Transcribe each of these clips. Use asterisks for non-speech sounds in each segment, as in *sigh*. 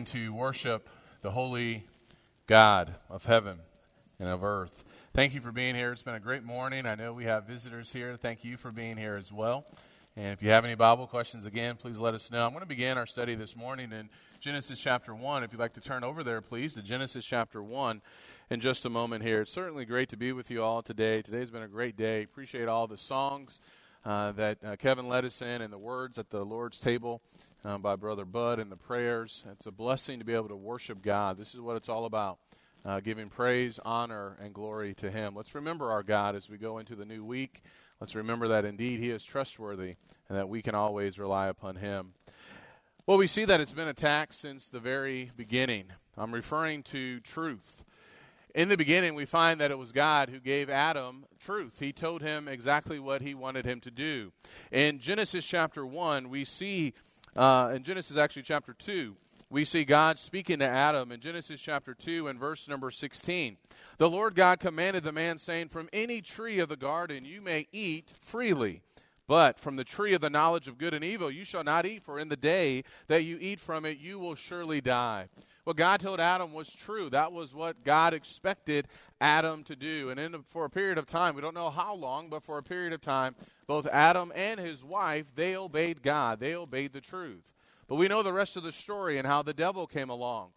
coming to worship the holy God of heaven and of earth. Thank you for being here. It's been a great morning. I know we have visitors here. Thank you for being here as well. And if you have any Bible questions, again, please let us know. I'm going to begin our study this morning in Genesis chapter 1. If you'd like to turn over there, please, to Genesis chapter 1 in just a moment here. It's certainly great to be with you all today. Today's been a great day. Appreciate all the songs uh, that uh, Kevin led us in and the words at the Lord's table um, by Brother Bud and the prayers. It's a blessing to be able to worship God. This is what it's all about. Uh, giving praise, honor, and glory to Him. Let's remember our God as we go into the new week. Let's remember that indeed He is trustworthy and that we can always rely upon Him. Well, we see that it's been attacked since the very beginning. I'm referring to truth. In the beginning, we find that it was God who gave Adam truth. He told him exactly what he wanted him to do. In Genesis chapter 1, we see uh, in Genesis, actually, chapter 2, we see God speaking to Adam in Genesis chapter 2 and verse number 16. The Lord God commanded the man, saying, From any tree of the garden you may eat freely. But from the tree of the knowledge of good and evil you shall not eat, for in the day that you eat from it you will surely die. What God told Adam was true. That was what God expected Adam to do. And in, for a period of time, we don't know how long, but for a period of time, both Adam and his wife, they obeyed God. They obeyed the truth. But we know the rest of the story and how the devil came along.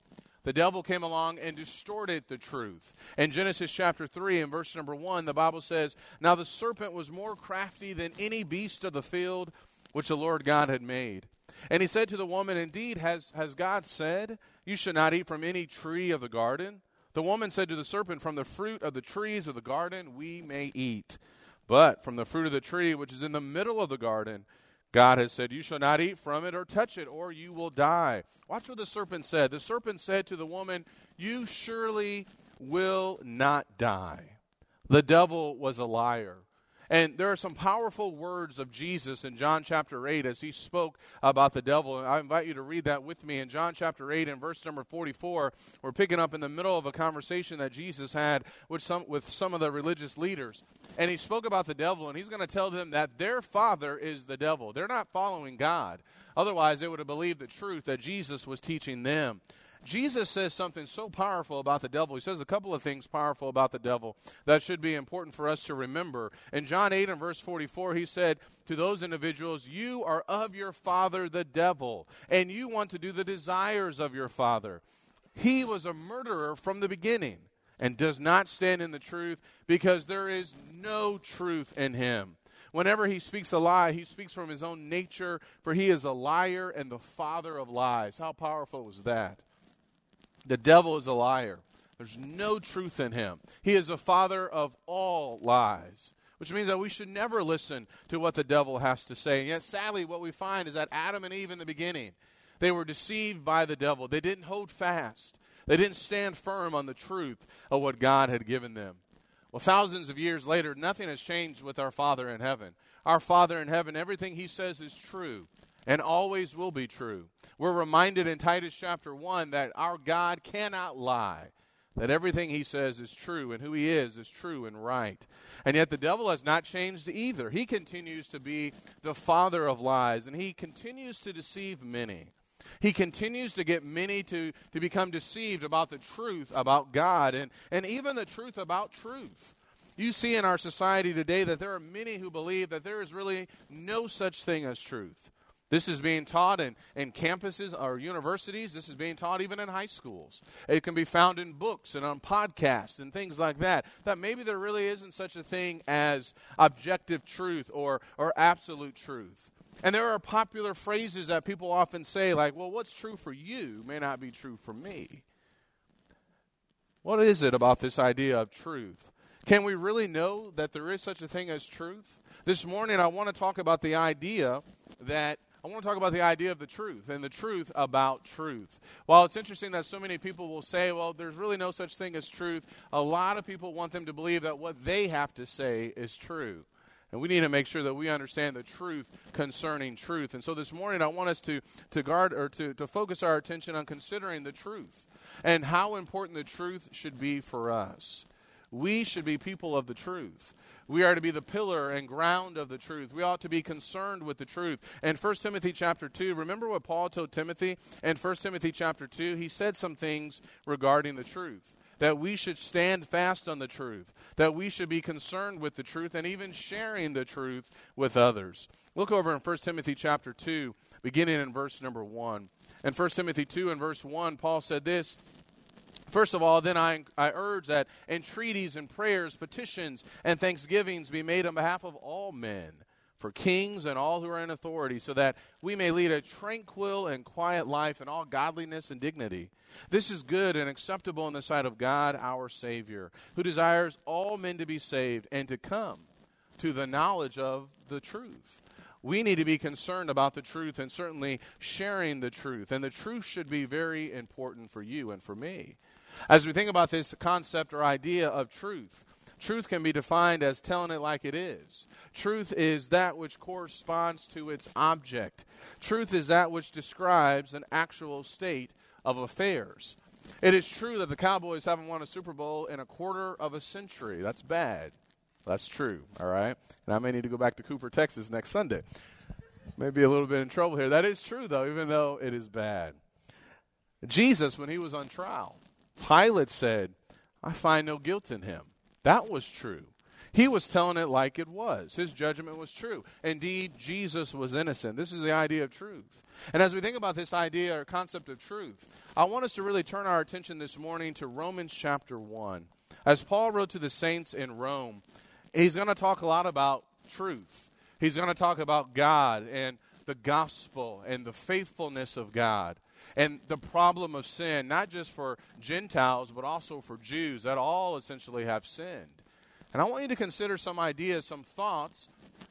The devil came along and distorted the truth. In Genesis chapter 3 and verse number 1, the Bible says, Now the serpent was more crafty than any beast of the field which the Lord God had made. And he said to the woman, Indeed, has, has God said, You should not eat from any tree of the garden? The woman said to the serpent, From the fruit of the trees of the garden we may eat. But from the fruit of the tree which is in the middle of the garden, God has said, You shall not eat from it or touch it, or you will die. Watch what the serpent said. The serpent said to the woman, You surely will not die. The devil was a liar. And there are some powerful words of Jesus in John chapter 8 as he spoke about the devil. And I invite you to read that with me in John chapter 8 and verse number 44. We're picking up in the middle of a conversation that Jesus had with some, with some of the religious leaders. And he spoke about the devil, and he's going to tell them that their father is the devil. They're not following God. Otherwise, they would have believed the truth that Jesus was teaching them. Jesus says something so powerful about the devil. He says a couple of things powerful about the devil that should be important for us to remember. In John 8 and verse 44, he said to those individuals, You are of your father, the devil, and you want to do the desires of your father. He was a murderer from the beginning and does not stand in the truth because there is no truth in him. Whenever he speaks a lie, he speaks from his own nature, for he is a liar and the father of lies. How powerful was that? The devil is a liar. There's no truth in him. He is a father of all lies, which means that we should never listen to what the devil has to say. And yet, sadly, what we find is that Adam and Eve in the beginning, they were deceived by the devil. They didn't hold fast, they didn't stand firm on the truth of what God had given them. Well, thousands of years later, nothing has changed with our Father in heaven. Our Father in heaven, everything He says is true and always will be true. We're reminded in Titus chapter 1 that our God cannot lie, that everything he says is true, and who he is is true and right. And yet the devil has not changed either. He continues to be the father of lies, and he continues to deceive many. He continues to get many to, to become deceived about the truth about God and, and even the truth about truth. You see in our society today that there are many who believe that there is really no such thing as truth. This is being taught in, in campuses or universities. This is being taught even in high schools. It can be found in books and on podcasts and things like that. That maybe there really isn't such a thing as objective truth or, or absolute truth. And there are popular phrases that people often say, like, well, what's true for you may not be true for me. What is it about this idea of truth? Can we really know that there is such a thing as truth? This morning, I want to talk about the idea that I want to talk about the idea of the truth and the truth about truth. While it's interesting that so many people will say, well, there's really no such thing as truth, a lot of people want them to believe that what they have to say is true. And we need to make sure that we understand the truth concerning truth. And so this morning, I want us to, to guard or to, to focus our attention on considering the truth and how important the truth should be for us. We should be people of the truth We are to be the pillar and ground of the truth. We ought to be concerned with the truth. And 1 Timothy chapter 2, remember what Paul told Timothy in 1 Timothy chapter 2? He said some things regarding the truth. That we should stand fast on the truth, that we should be concerned with the truth, and even sharing the truth with others. Look over in 1 Timothy chapter 2, beginning in verse number 1. In 1 Timothy 2 and verse 1, Paul said this First of all, then I, I urge that entreaties and prayers, petitions, and thanksgivings be made on behalf of all men, for kings and all who are in authority, so that we may lead a tranquil and quiet life in all godliness and dignity. This is good and acceptable in the sight of God our Savior, who desires all men to be saved and to come to the knowledge of the truth we need to be concerned about the truth and certainly sharing the truth. And the truth should be very important for you and for me. As we think about this concept or idea of truth, truth can be defined as telling it like it is. Truth is that which corresponds to its object. Truth is that which describes an actual state of affairs. It is true that the Cowboys haven't won a Super Bowl in a quarter of a century. That's bad. That's true, all right? And I may need to go back to Cooper, Texas next Sunday. Maybe a little bit in trouble here. That is true, though, even though it is bad. Jesus, when he was on trial, Pilate said, I find no guilt in him. That was true. He was telling it like it was. His judgment was true. Indeed, Jesus was innocent. This is the idea of truth. And as we think about this idea or concept of truth, I want us to really turn our attention this morning to Romans chapter 1. As Paul wrote to the saints in Rome, he's going to talk a lot about truth. He's going to talk about God and the gospel and the faithfulness of God and the problem of sin, not just for Gentiles, but also for Jews, that all essentially have sinned. And I want you to consider some ideas, some thoughts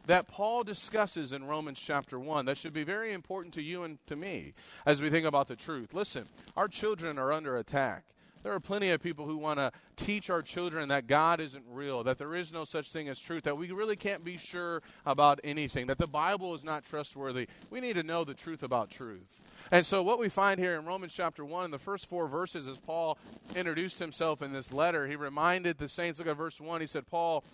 that Paul discusses in Romans chapter 1 that should be very important to you and to me as we think about the truth. Listen, our children are under attack. There are plenty of people who want to teach our children that God isn't real, that there is no such thing as truth, that we really can't be sure about anything, that the Bible is not trustworthy. We need to know the truth about truth. And so, what we find here in Romans chapter 1, in the first four verses, as Paul introduced himself in this letter, he reminded the saints, look at verse 1, he said, Paul,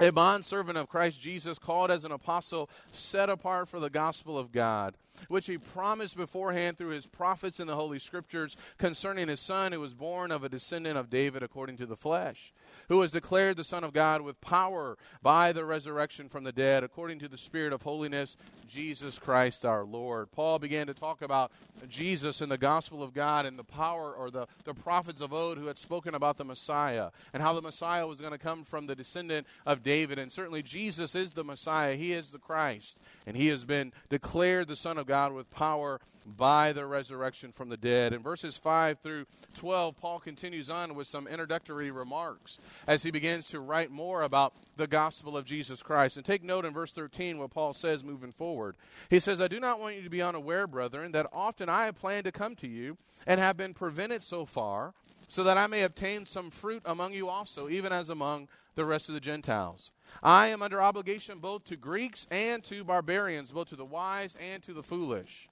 a bondservant of Christ Jesus, called as an apostle, set apart for the gospel of God which he promised beforehand through his prophets in the Holy Scriptures concerning his son, who was born of a descendant of David according to the flesh, who was declared the Son of God with power by the resurrection from the dead, according to the Spirit of holiness, Jesus Christ our Lord. Paul began to talk about Jesus and the gospel of God and the power or the, the prophets of old who had spoken about the Messiah and how the Messiah was going to come from the descendant of David. And certainly Jesus is the Messiah, he is the Christ, and he has been declared the Son of God with power by the resurrection from the dead. In verses 5 through 12, Paul continues on with some introductory remarks as he begins to write more about the gospel of Jesus Christ. And take note in verse 13 what Paul says moving forward. He says, I do not want you to be unaware, brethren, that often I have planned to come to you and have been prevented so far, so that I may obtain some fruit among you also, even as among the rest of the Gentiles. I am under obligation both to Greeks and to barbarians, both to the wise and to the foolish.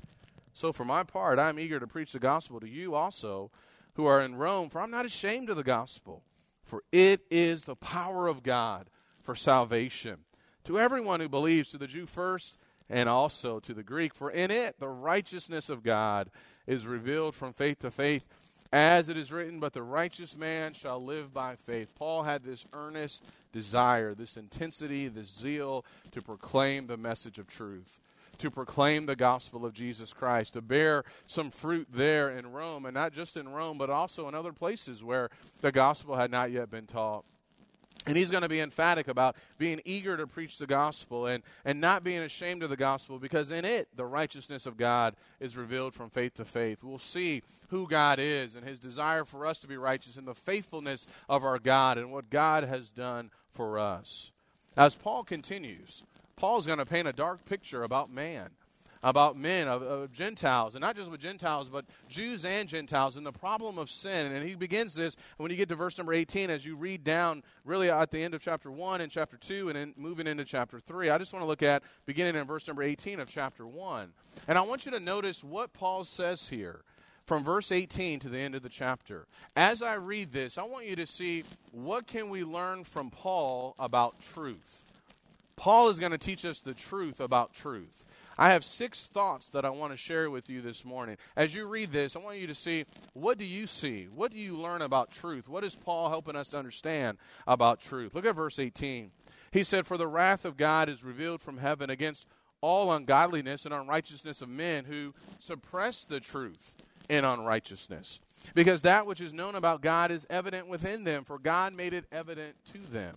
So, for my part, I am eager to preach the gospel to you also who are in Rome, for I'm not ashamed of the gospel, for it is the power of God for salvation to everyone who believes, to the Jew first and also to the Greek. For in it the righteousness of God is revealed from faith to faith as it is written, but the righteous man shall live by faith. Paul had this earnest desire, this intensity, this zeal to proclaim the message of truth, to proclaim the gospel of Jesus Christ, to bear some fruit there in Rome, and not just in Rome, but also in other places where the gospel had not yet been taught. And he's going to be emphatic about being eager to preach the gospel and, and not being ashamed of the gospel because in it, the righteousness of God is revealed from faith to faith. We'll see who God is and his desire for us to be righteous and the faithfulness of our God and what God has done for us. As Paul continues, Paul's going to paint a dark picture about man about men, of, of, Gentiles, and not just with Gentiles, but Jews and Gentiles, and the problem of sin. And he begins this when you get to verse number 18, as you read down really at the end of chapter 1 and chapter 2, and then moving into chapter 3. I just want to look at beginning in verse number 18 of chapter 1. And I want you to notice what Paul says here. from verse 18 to the end of the chapter. As I read this, I want you to see what can we learn from Paul about truth. Paul is going to teach us the truth about truth. I have six thoughts that I want to share with you this morning. As you read this, I want you to see what do you see? What do you learn about truth? What is Paul helping us to understand about truth? Look at verse 18. He said, For the wrath of God is revealed from heaven against all ungodliness and unrighteousness of men who suppress the truth in unrighteousness. Because that which is known about God is evident within them, for God made it evident to them.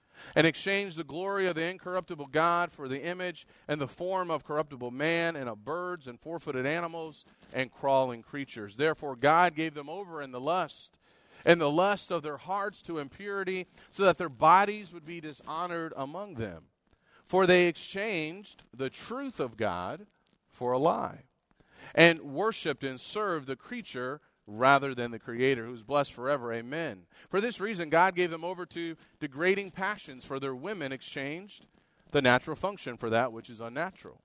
and exchanged the glory of the incorruptible God for the image and the form of corruptible man and of birds and four footed animals and crawling creatures. Therefore, God gave them over in the lust and the lust of their hearts to impurity, so that their bodies would be dishonored among them. For they exchanged the truth of God for a lie and worshiped and served the creature rather than the Creator, who's blessed forever. Amen. For this reason, God gave them over to degrading passions, for their women exchanged the natural function for that which is unnatural.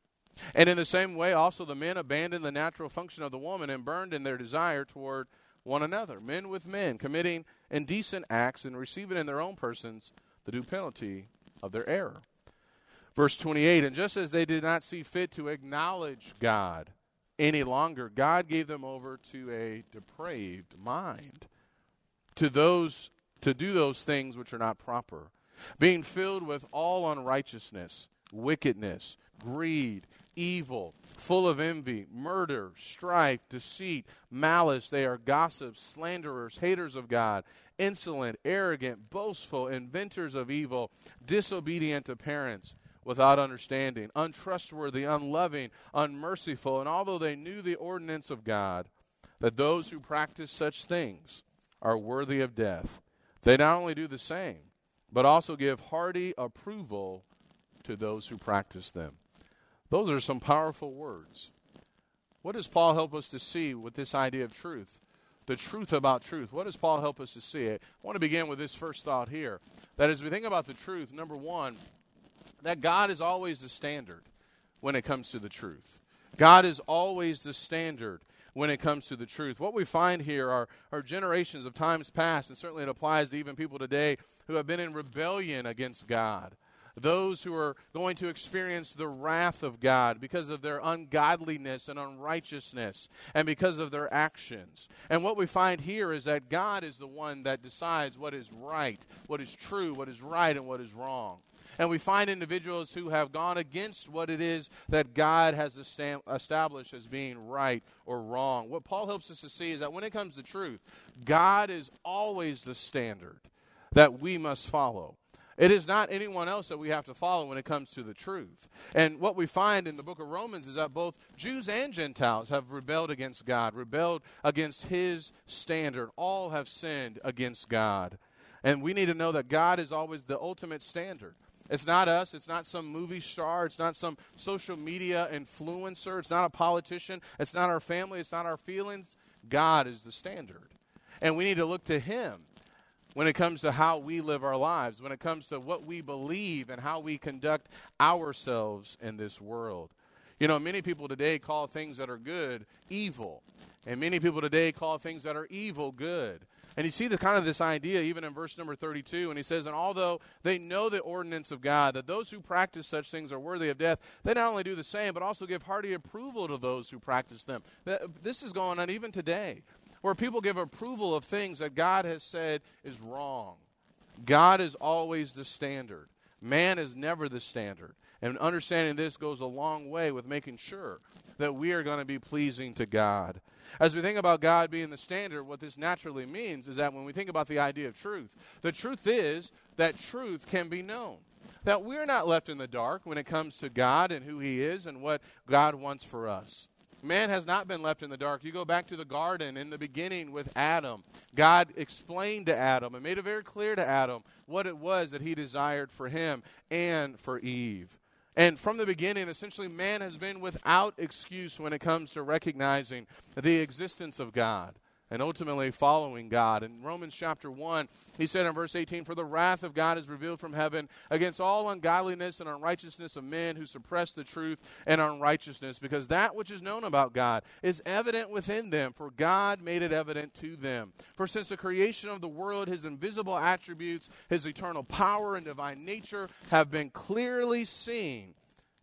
And in the same way, also the men abandoned the natural function of the woman and burned in their desire toward one another, men with men, committing indecent acts and receiving in their own persons the due penalty of their error. Verse 28 And just as they did not see fit to acknowledge God, any longer. God gave them over to a depraved mind, to those to do those things which are not proper, being filled with all unrighteousness, wickedness, greed, evil, full of envy, murder, strife, deceit, malice. They are gossips, slanderers, haters of God, insolent, arrogant, boastful, inventors of evil, disobedient to parents without understanding, untrustworthy, unloving, unmerciful. And although they knew the ordinance of God, that those who practice such things are worthy of death, they not only do the same, but also give hearty approval to those who practice them. Those are some powerful words. What does Paul help us to see with this idea of truth? The truth about truth. What does Paul help us to see? I want to begin with this first thought here. That as we think about the truth, number one, that God is always the standard when it comes to the truth. God is always the standard when it comes to the truth. What we find here are, are generations of times past, and certainly it applies to even people today who have been in rebellion against God. Those who are going to experience the wrath of God because of their ungodliness and unrighteousness and because of their actions. And what we find here is that God is the one that decides what is right, what is true, what is right, and what is wrong. And we find individuals who have gone against what it is that God has established as being right or wrong. What Paul helps us to see is that when it comes to truth, God is always the standard that we must follow. It is not anyone else that we have to follow when it comes to the truth. And what we find in the book of Romans is that both Jews and Gentiles have rebelled against God, rebelled against his standard. All have sinned against God. And we need to know that God is always the ultimate standard. It's not us. It's not some movie star. It's not some social media influencer. It's not a politician. It's not our family. It's not our feelings. God is the standard. And we need to look to Him when it comes to how we live our lives, when it comes to what we believe and how we conduct ourselves in this world. You know, many people today call things that are good evil, and many people today call things that are evil good. And you see the kind of this idea even in verse number 32, and he says, And although they know the ordinance of God, that those who practice such things are worthy of death, they not only do the same, but also give hearty approval to those who practice them. This is going on even today, where people give approval of things that God has said is wrong. God is always the standard. Man is never the standard. And understanding this goes a long way with making sure that we are going to be pleasing to God. As we think about God being the standard, what this naturally means is that when we think about the idea of truth, the truth is that truth can be known. That we're not left in the dark when it comes to God and who He is and what God wants for us. Man has not been left in the dark. You go back to the garden in the beginning with Adam. God explained to Adam and made it very clear to Adam what it was that he desired for him and for Eve. And from the beginning, essentially, man has been without excuse when it comes to recognizing the existence of God and ultimately following God. In Romans chapter 1, he said in verse 18, For the wrath of God is revealed from heaven against all ungodliness and unrighteousness of men who suppress the truth and unrighteousness, because that which is known about God is evident within them, for God made it evident to them. For since the creation of the world, his invisible attributes, his eternal power and divine nature have been clearly seen,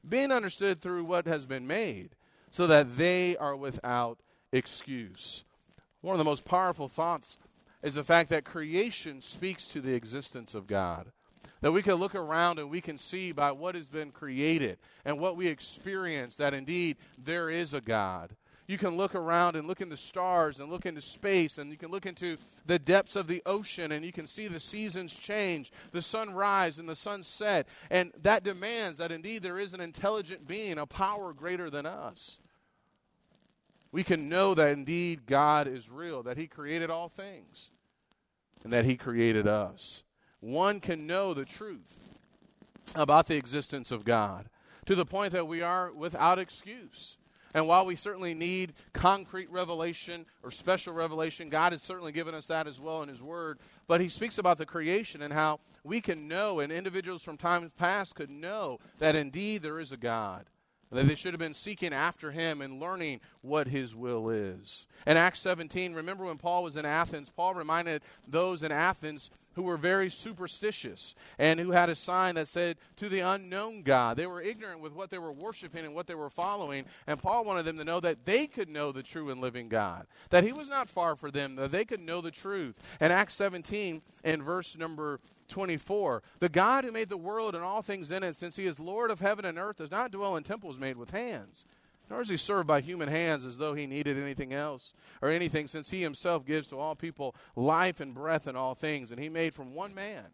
being understood through what has been made, so that they are without excuse. One of the most powerful thoughts is the fact that creation speaks to the existence of God. That we can look around and we can see by what has been created and what we experience that indeed there is a God. You can look around and look in the stars and look into space, and you can look into the depths of the ocean, and you can see the seasons change, the sun rise and the sun set. And that demands that indeed there is an intelligent being, a power greater than us we can know that indeed God is real, that He created all things, and that He created us. One can know the truth about the existence of God to the point that we are without excuse. And while we certainly need concrete revelation or special revelation, God has certainly given us that as well in His Word. But He speaks about the creation and how we can know, and individuals from times past could know that indeed there is a God that they should have been seeking after him and learning what his will is. In Acts 17, remember when Paul was in Athens, Paul reminded those in Athens who were very superstitious and who had a sign that said to the unknown God. They were ignorant with what they were worshiping and what they were following, and Paul wanted them to know that they could know the true and living God, that he was not far for them, that they could know the truth. In Acts 17, in verse number 24. The God who made the world and all things in it, since he is Lord of heaven and earth, does not dwell in temples made with hands, nor is he served by human hands as though he needed anything else or anything, since he himself gives to all people life and breath and all things. And he made from one man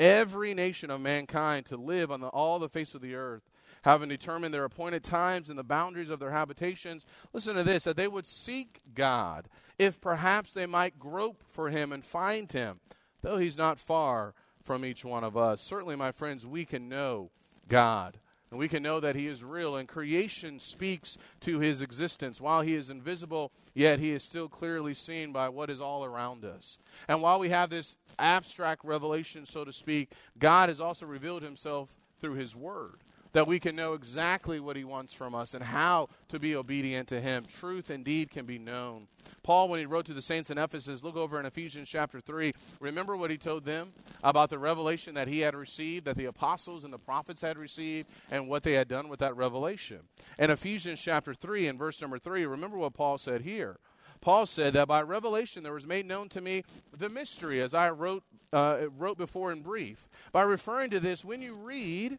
every nation of mankind to live on the, all the face of the earth having determined their appointed times and the boundaries of their habitations. Listen to this that they would seek God, if perhaps they might grope for him and find him, though he's not far from each one of us. Certainly, my friends, we can know God. And we can know that He is real, and creation speaks to His existence. While He is invisible, yet He is still clearly seen by what is all around us. And while we have this abstract revelation, so to speak, God has also revealed Himself through His Word that we can know exactly what he wants from us and how to be obedient to him. Truth indeed can be known. Paul, when he wrote to the saints in Ephesus, look over in Ephesians chapter 3. Remember what he told them about the revelation that he had received, that the apostles and the prophets had received, and what they had done with that revelation. In Ephesians chapter 3, in verse number 3, remember what Paul said here. Paul said that by revelation there was made known to me the mystery, as I wrote, uh, wrote before in brief. By referring to this, when you read,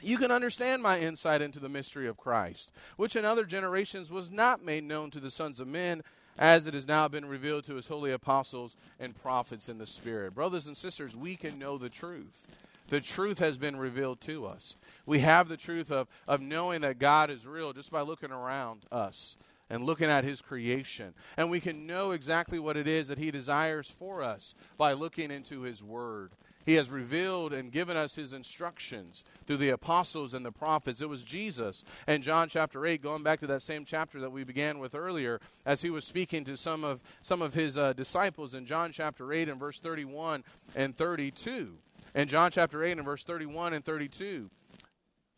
you can understand my insight into the mystery of Christ, which in other generations was not made known to the sons of men, as it has now been revealed to his holy apostles and prophets in the Spirit. Brothers and sisters, we can know the truth. The truth has been revealed to us. We have the truth of, of knowing that God is real just by looking around us and looking at his creation. And we can know exactly what it is that he desires for us by looking into his word. He has revealed and given us his instructions through the apostles and the prophets. It was Jesus and John chapter 8, going back to that same chapter that we began with earlier, as he was speaking to some of, some of his uh, disciples in John chapter 8 and verse 31 and 32. In John chapter 8 and verse 31 and 32,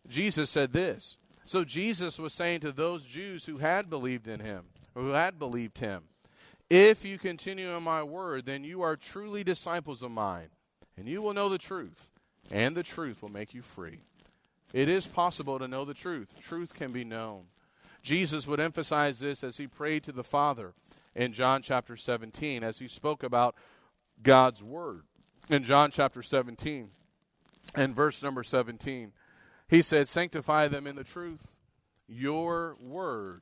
Jesus said this. So Jesus was saying to those Jews who had believed in him, or who had believed him, If you continue in my word, then you are truly disciples of mine and you will know the truth, and the truth will make you free. It is possible to know the truth. Truth can be known. Jesus would emphasize this as he prayed to the Father in John chapter 17, as he spoke about God's Word. In John chapter 17 and verse number 17, he said, Sanctify them in the truth. Your Word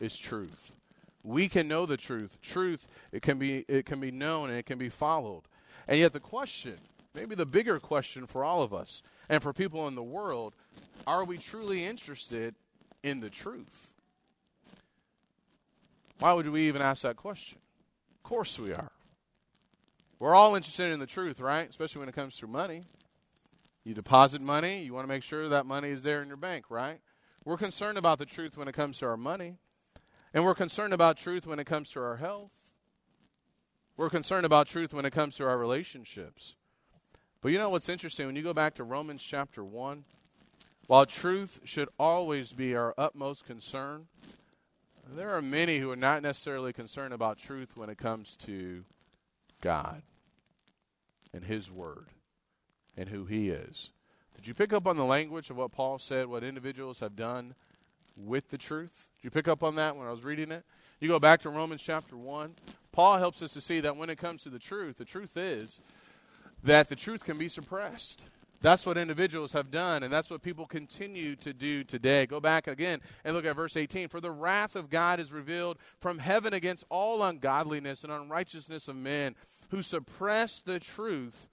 is truth. We can know the truth. Truth, it can be, it can be known and it can be followed. And yet the question maybe the bigger question for all of us and for people in the world are we truly interested in the truth? Why would we even ask that question? Of course we are. We're all interested in the truth, right? Especially when it comes to money. You deposit money, you want to make sure that money is there in your bank, right? We're concerned about the truth when it comes to our money. And we're concerned about truth when it comes to our health. We're concerned about truth when it comes to our relationships. But you know what's interesting? When you go back to Romans chapter 1, while truth should always be our utmost concern, there are many who are not necessarily concerned about truth when it comes to God and His Word and who He is. Did you pick up on the language of what Paul said, what individuals have done with the truth? Did you pick up on that when I was reading it? You go back to Romans chapter 1. Paul helps us to see that when it comes to the truth, the truth is that the truth can be suppressed. That's what individuals have done, and that's what people continue to do today. Go back again and look at verse 18. For the wrath of God is revealed from heaven against all ungodliness and unrighteousness of men who suppress the truth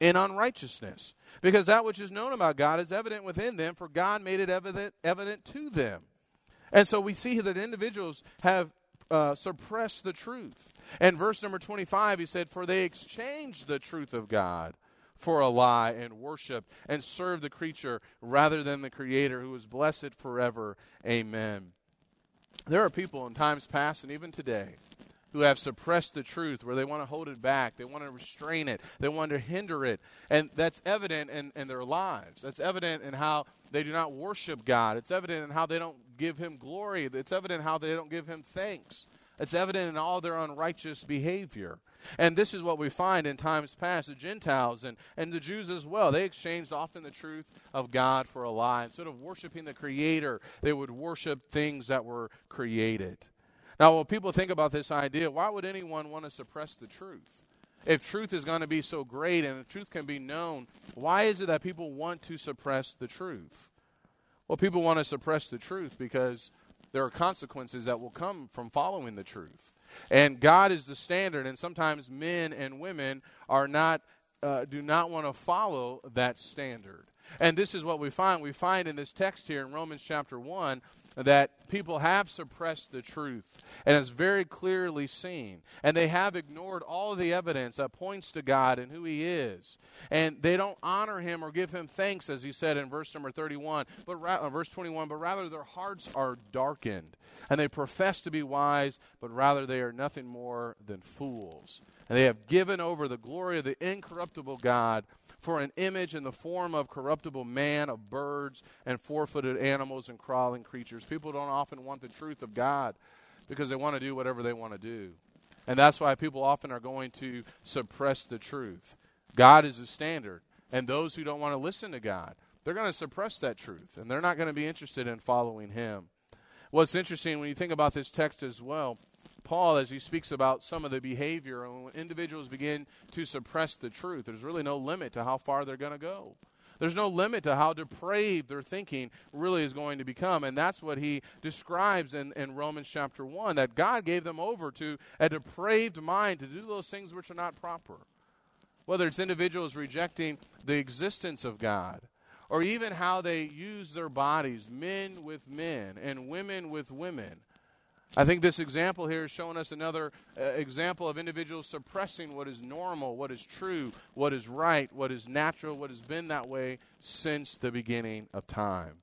in unrighteousness. Because that which is known about God is evident within them, for God made it evident, evident to them. And so we see that individuals have uh, suppressed the truth. And verse number 25, he said, For they exchanged the truth of God for a lie and worship and serve the creature rather than the Creator who is blessed forever. Amen. There are people in times past and even today who have suppressed the truth, where they want to hold it back, they want to restrain it, they want to hinder it. And that's evident in, in their lives. That's evident in how they do not worship God. It's evident in how they don't give Him glory. It's evident how they don't give Him thanks. It's evident in all their unrighteous behavior. And this is what we find in times past. The Gentiles and, and the Jews as well, they exchanged often the truth of God for a lie. Instead of worshiping the Creator, they would worship things that were created. Now, when people think about this idea, why would anyone want to suppress the truth? If truth is going to be so great and the truth can be known, why is it that people want to suppress the truth? Well, people want to suppress the truth because there are consequences that will come from following the truth. And God is the standard, and sometimes men and women are not, uh, do not want to follow that standard. And this is what we find. We find in this text here in Romans chapter 1 that people have suppressed the truth, and it's very clearly seen. And they have ignored all the evidence that points to God and who He is. And they don't honor Him or give Him thanks, as He said in verse number 31, but ra- uh, verse 21, but rather their hearts are darkened. And they profess to be wise, but rather they are nothing more than fools. And they have given over the glory of the incorruptible God for an image in the form of corruptible man, of birds, and four footed animals and crawling creatures. People don't often want the truth of God because they want to do whatever they want to do. And that's why people often are going to suppress the truth. God is the standard. And those who don't want to listen to God, they're going to suppress that truth. And they're not going to be interested in following Him. What's interesting when you think about this text as well, Paul, as he speaks about some of the behavior, when individuals begin to suppress the truth, there's really no limit to how far they're going to go. There's no limit to how depraved their thinking really is going to become. And that's what he describes in, in Romans chapter 1 that God gave them over to a depraved mind to do those things which are not proper. Whether it's individuals rejecting the existence of God, or even how they use their bodies, men with men and women with women I think this example here is showing us another uh, example of individuals suppressing what is normal, what is true, what is right, what is natural, what has been that way since the beginning of time.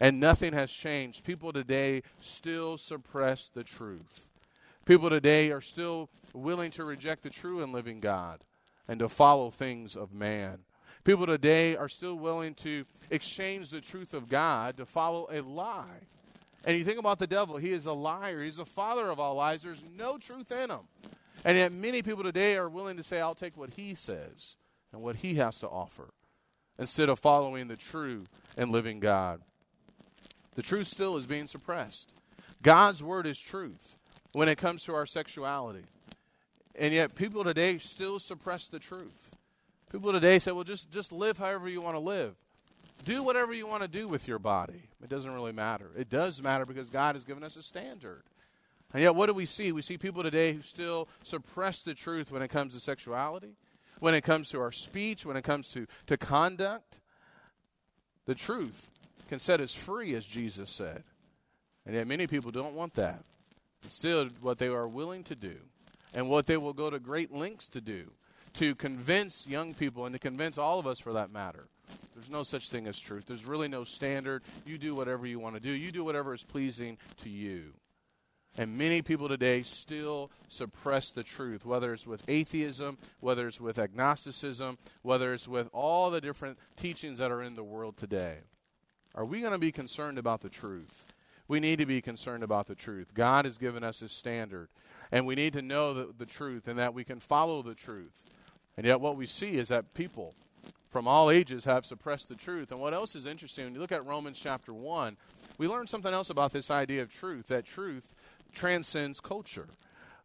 And nothing has changed. People today still suppress the truth. People today are still willing to reject the true and living God and to follow things of man. People today are still willing to exchange the truth of God to follow a lie. And you think about the devil, he is a liar. He's the father of all lies. There's no truth in him. And yet, many people today are willing to say, I'll take what he says and what he has to offer instead of following the true and living God. The truth still is being suppressed. God's word is truth when it comes to our sexuality. And yet, people today still suppress the truth. People today say, well, just, just live however you want to live. Do whatever you want to do with your body. It doesn't really matter. It does matter because God has given us a standard. And yet, what do we see? We see people today who still suppress the truth when it comes to sexuality, when it comes to our speech, when it comes to, to conduct. The truth can set us free, as Jesus said. And yet, many people don't want that. Still, what they are willing to do and what they will go to great lengths to do to convince young people and to convince all of us for that matter. There's no such thing as truth. There's really no standard. You do whatever you want to do, you do whatever is pleasing to you. And many people today still suppress the truth, whether it's with atheism, whether it's with agnosticism, whether it's with all the different teachings that are in the world today. Are we going to be concerned about the truth? We need to be concerned about the truth. God has given us His standard, and we need to know the, the truth and that we can follow the truth. And yet, what we see is that people from all ages have suppressed the truth. And what else is interesting, when you look at Romans chapter 1, we learn something else about this idea of truth that truth transcends culture.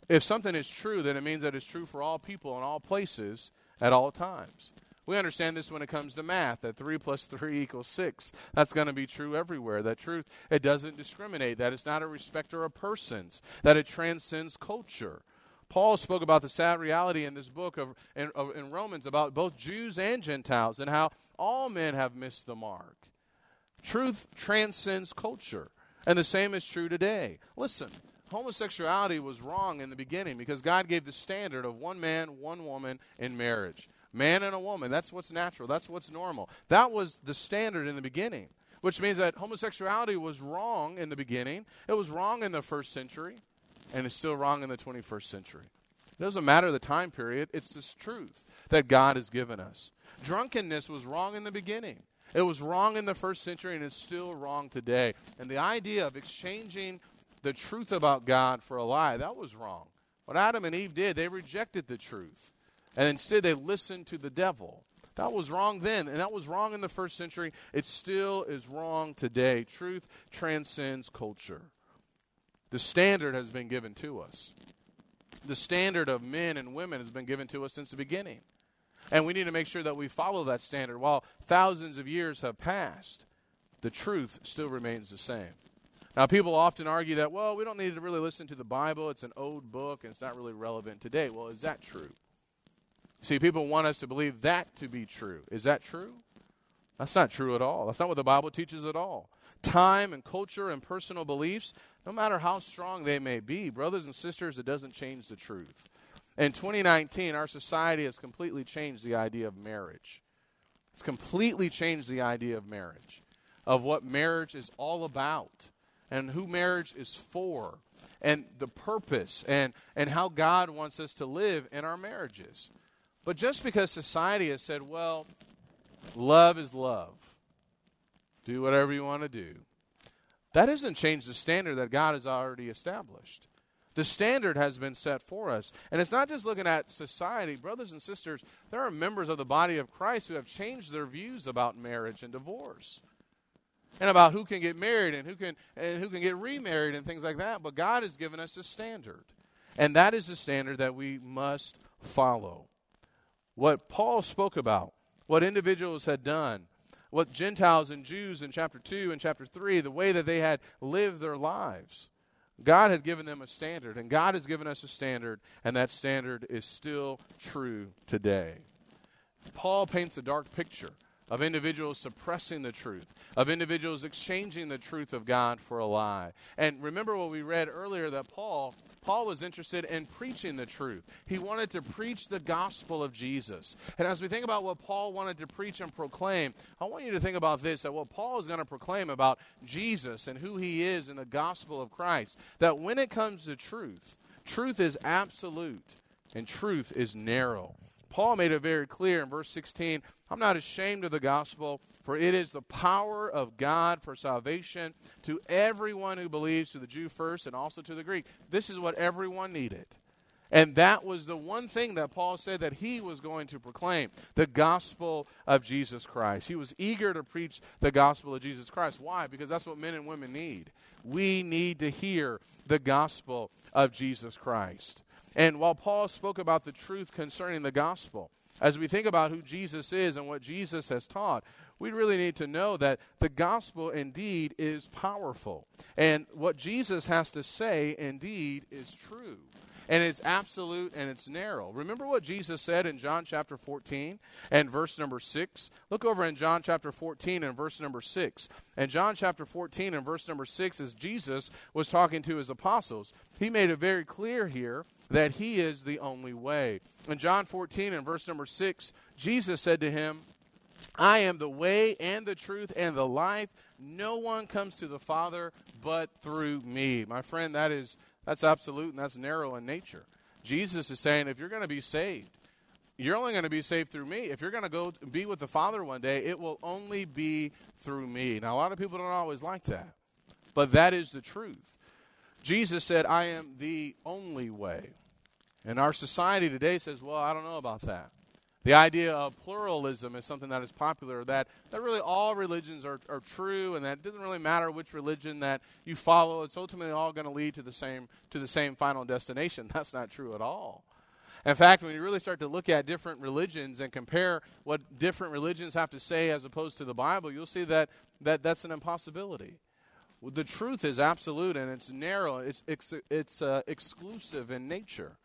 If something is true, then it means that it's true for all people in all places at all times. We understand this when it comes to math that 3 plus 3 *laughs* equals 6. That's going to be true everywhere. That truth, it doesn't discriminate, that it's not a respecter of persons, that it transcends culture. Paul spoke about the sad reality in this book of in, of, in Romans about both Jews and Gentiles and how all men have missed the mark. Truth transcends culture, and the same is true today. Listen, homosexuality was wrong in the beginning because God gave the standard of one man, one woman in marriage. Man and a woman, that's what's natural, that's what's normal. That was the standard in the beginning, which means that homosexuality was wrong in the beginning. It was wrong in the first century and it's still wrong in the 21st century. It doesn't matter the time period, it's this truth that God has given us. Drunkenness was wrong in the beginning. It was wrong in the first century and it's still wrong today. And the idea of exchanging the truth about God for a lie, that was wrong. What Adam and Eve did, they rejected the truth. And instead they listened to the devil. That was wrong then, and that was wrong in the first century. It still is wrong today. Truth transcends culture. The standard has been given to us. The standard of men and women has been given to us since the beginning. And we need to make sure that we follow that standard. While thousands of years have passed, the truth still remains the same. Now, people often argue that, well, we don't need to really listen to the Bible. It's an old book and it's not really relevant today. Well, is that true? See, people want us to believe that to be true. Is that true? That's not true at all. That's not what the Bible teaches at all. Time and culture and personal beliefs, no matter how strong they may be, brothers and sisters, it doesn't change the truth. In 2019, our society has completely changed the idea of marriage. It's completely changed the idea of marriage, of what marriage is all about, and who marriage is for, and the purpose, and, and how God wants us to live in our marriages. But just because society has said, well, love is love, do whatever you want to do, that doesn't change the standard that God has already established. The standard has been set for us. And it's not just looking at society. Brothers and sisters, there are members of the body of Christ who have changed their views about marriage and divorce. And about who can get married and who can and who can get remarried and things like that. But God has given us a standard. And that is the standard that we must follow. What Paul spoke about, what individuals had done, what Gentiles and Jews in chapter 2 and chapter 3, the way that they had lived their lives. God had given them a standard, and God has given us a standard, and that standard is still true today. Paul paints a dark picture of individuals suppressing the truth, of individuals exchanging the truth of God for a lie. And remember what we read earlier that Paul Paul was interested in preaching the truth. He wanted to preach the gospel of Jesus. And as we think about what Paul wanted to preach and proclaim, I want you to think about this that what Paul is going to proclaim about Jesus and who he is in the gospel of Christ, that when it comes to truth, truth is absolute and truth is narrow. Paul made it very clear in verse 16 I'm not ashamed of the gospel, for it is the power of God for salvation to everyone who believes, to the Jew first and also to the Greek. This is what everyone needed. And that was the one thing that Paul said that he was going to proclaim the gospel of Jesus Christ. He was eager to preach the gospel of Jesus Christ. Why? Because that's what men and women need. We need to hear the gospel of Jesus Christ. And while Paul spoke about the truth concerning the gospel, as we think about who Jesus is and what Jesus has taught, we really need to know that the gospel indeed is powerful. And what Jesus has to say indeed is true. and it's absolute and it's narrow. Remember what Jesus said in John chapter 14 and verse number 6? Look over in John chapter 14 and verse number 6. And John chapter 14 and verse number 6, as Jesus was talking to his apostles, he made it very clear here that he is the only way. In John 14 and verse number 6, Jesus said to him, I am the way and the truth and the life. No one comes to the Father but through me. My friend, that is that's absolute and that's narrow in nature. Jesus is saying if you're going to be saved, you're only going to be saved through me. If you're going to go be with the Father one day, it will only be through me. Now, a lot of people don't always like that, but that is the truth. Jesus said, I am the only way. And our society today says, well, I don't know about that. The idea of pluralism is something that is popular, that, that really all religions are, are true and that it doesn't really matter which religion that you follow. It's ultimately all going to lead to the same to the same final destination. *laughs* That's not true at all. In fact, when you really start to look at different religions and compare what different religions have to say as opposed to the Bible, you'll see that, that that's an impossibility. The truth is absolute and it's narrow, it's, it's, it's uh, exclusive in nature.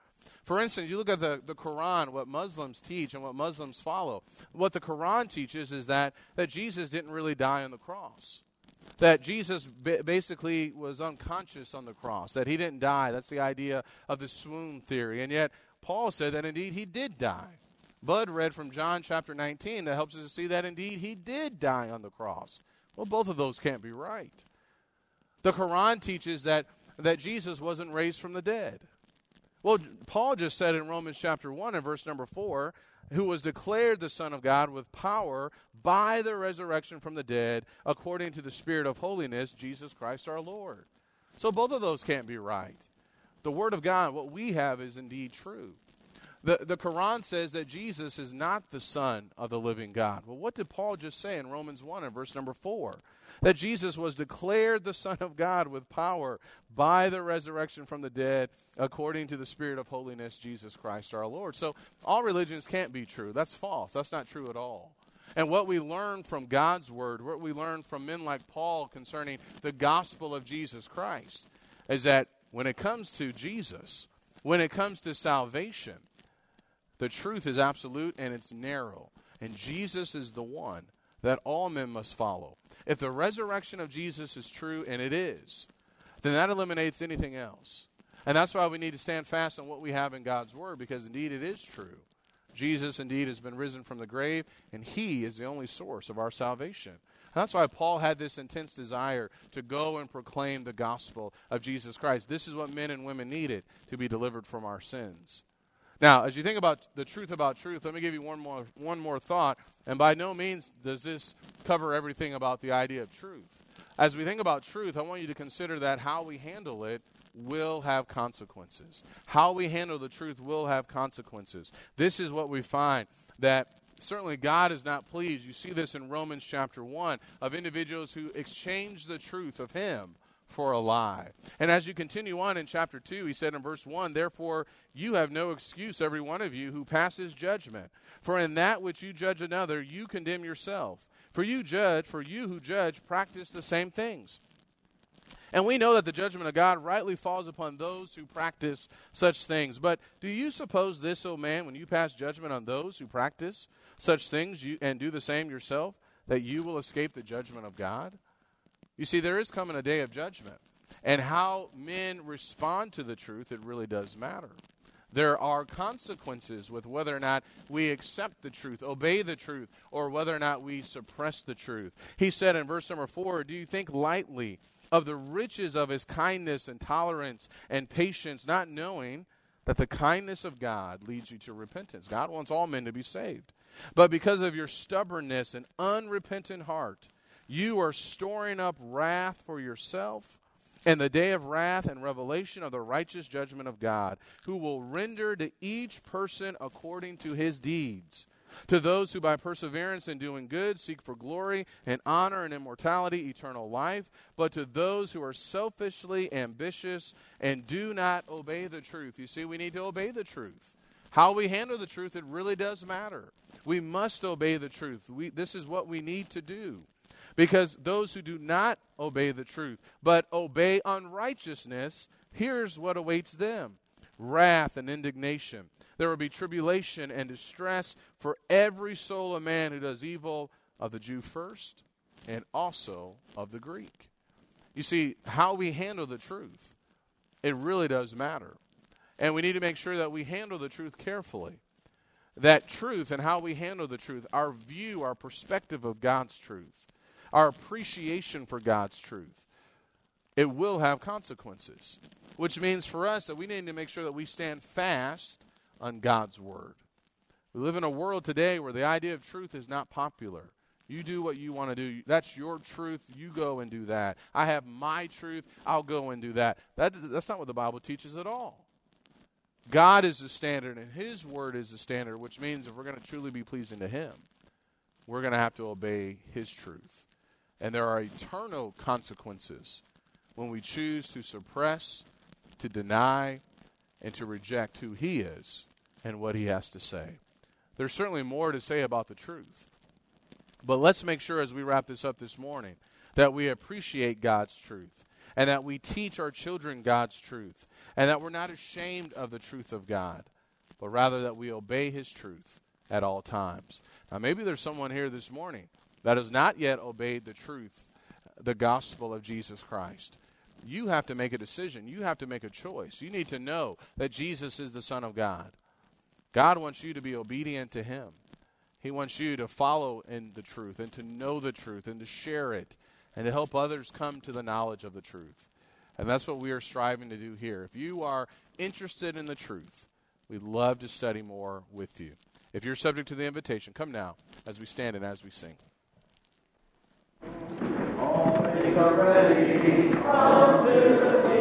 For instance, you look at the, the Quran, what Muslims teach and what Muslims follow. What the Quran teaches is that, that Jesus didn't really die on the cross. That Jesus basically was unconscious on the cross, that he didn't die. That's the idea of the swoon theory. And yet, Paul said that indeed he did die. Bud read from John chapter 19 that helps us to see that indeed he did die on the cross. Well, both of those can't be right. The Quran teaches that, that Jesus wasn't raised from the dead. Well, Paul just said in Romans chapter 1 and verse number 4 who was declared the Son of God with power by the resurrection from the dead, according to the Spirit of holiness, Jesus Christ our Lord. So both of those can't be right. The Word of God, what we have, is indeed true. The, the Quran says that Jesus is not the Son of the living God. Well, what did Paul just say in Romans 1 and verse number 4? That Jesus was declared the Son of God with power by the resurrection from the dead, according to the Spirit of holiness, Jesus Christ our Lord. So all religions can't be true. That's false. That's not true at all. And what we learn from God's word, what we learn from men like Paul concerning the gospel of Jesus Christ, is that when it comes to Jesus, when it comes to salvation, the truth is absolute and it's narrow. And Jesus is the one that all men must follow. If the resurrection of Jesus is true, and it is, then that eliminates anything else. And that's why we need to stand fast on what we have in God's Word, because indeed it is true. Jesus indeed has been risen from the grave, and He is the only source of our salvation. And that's why Paul had this intense desire to go and proclaim the gospel of Jesus Christ. This is what men and women needed to be delivered from our sins. Now, as you think about the truth about truth, let me give you one more, one more thought. And by no means does this cover everything about the idea of truth. As we think about truth, I want you to consider that how we handle it will have consequences. How we handle the truth will have consequences. This is what we find that certainly God is not pleased. You see this in Romans chapter 1 of individuals who exchange the truth of Him for a lie. And as you continue on in chapter 2, he said in verse 1 Therefore, you have no excuse, every one of you, who passes judgment. For in that which you judge another, you condemn yourself. For you judge, for you who judge, practice the same things. And we know that the judgment of God rightly falls upon those who practice such things. But do you suppose this, O man, when you pass judgment on those who practice such things you, and do the same yourself, that you will escape the judgment of God? You see, there is coming a day of judgment. And how men respond to the truth, it really does matter. There are consequences with whether or not we accept the truth, obey the truth, or whether or not we suppress the truth. He said in verse number four, Do you think lightly of the riches of his kindness and tolerance and patience, not knowing that the kindness of God leads you to repentance? God wants all men to be saved. But because of your stubbornness and unrepentant heart, you are storing up wrath for yourself and the day of wrath and revelation of the righteous judgment of God, who will render to each person according to his deeds. To those who by perseverance in doing good seek for glory and honor and immortality, eternal life, but to those who are selfishly ambitious and do not obey the truth. You see, we need to obey the truth. How we handle the truth, it really does matter. We must obey the truth. We, this is what we need to do. Because those who do not obey the truth, but obey unrighteousness, here's what awaits them wrath and indignation. There will be tribulation and distress for every soul of man who does evil, of the Jew first, and also of the Greek. You see, how we handle the truth, it really does matter. And we need to make sure that we handle the truth carefully. That truth and how we handle the truth, our view, our perspective of God's truth, our appreciation for God's truth, it will have consequences. Which means for us that we need to make sure that we stand fast on God's word. We live in a world today where the idea of truth is not popular. You do what you want to do. That's your truth. You go and do that. I have my truth. I'll go and do that. that that's not what the Bible teaches at all. God is the standard, and His word is the standard, which means if we're going to truly be pleasing to Him, we're going to have to obey His truth. And there are eternal consequences when we choose to suppress, to deny, and to reject who He is and what He has to say. There's certainly more to say about the truth. But let's make sure as we wrap this up this morning that we appreciate God's truth and that we teach our children God's truth and that we're not ashamed of the truth of God, but rather that we obey His truth at all times. Now, maybe there's someone here this morning that has not yet obeyed the truth, the gospel of Jesus Christ. You have to make a decision. You have to make a choice. You need to know that Jesus is the Son of God. God wants you to be obedient to Him. He wants you to follow in the truth and to know the truth and to share it and to help others come to the knowledge of the truth. And that's what we are striving to do here. If you are interested in the truth, we'd love to study more with you. If you're subject to the invitation, come now as we stand and as we sing. All things are ready. Come to the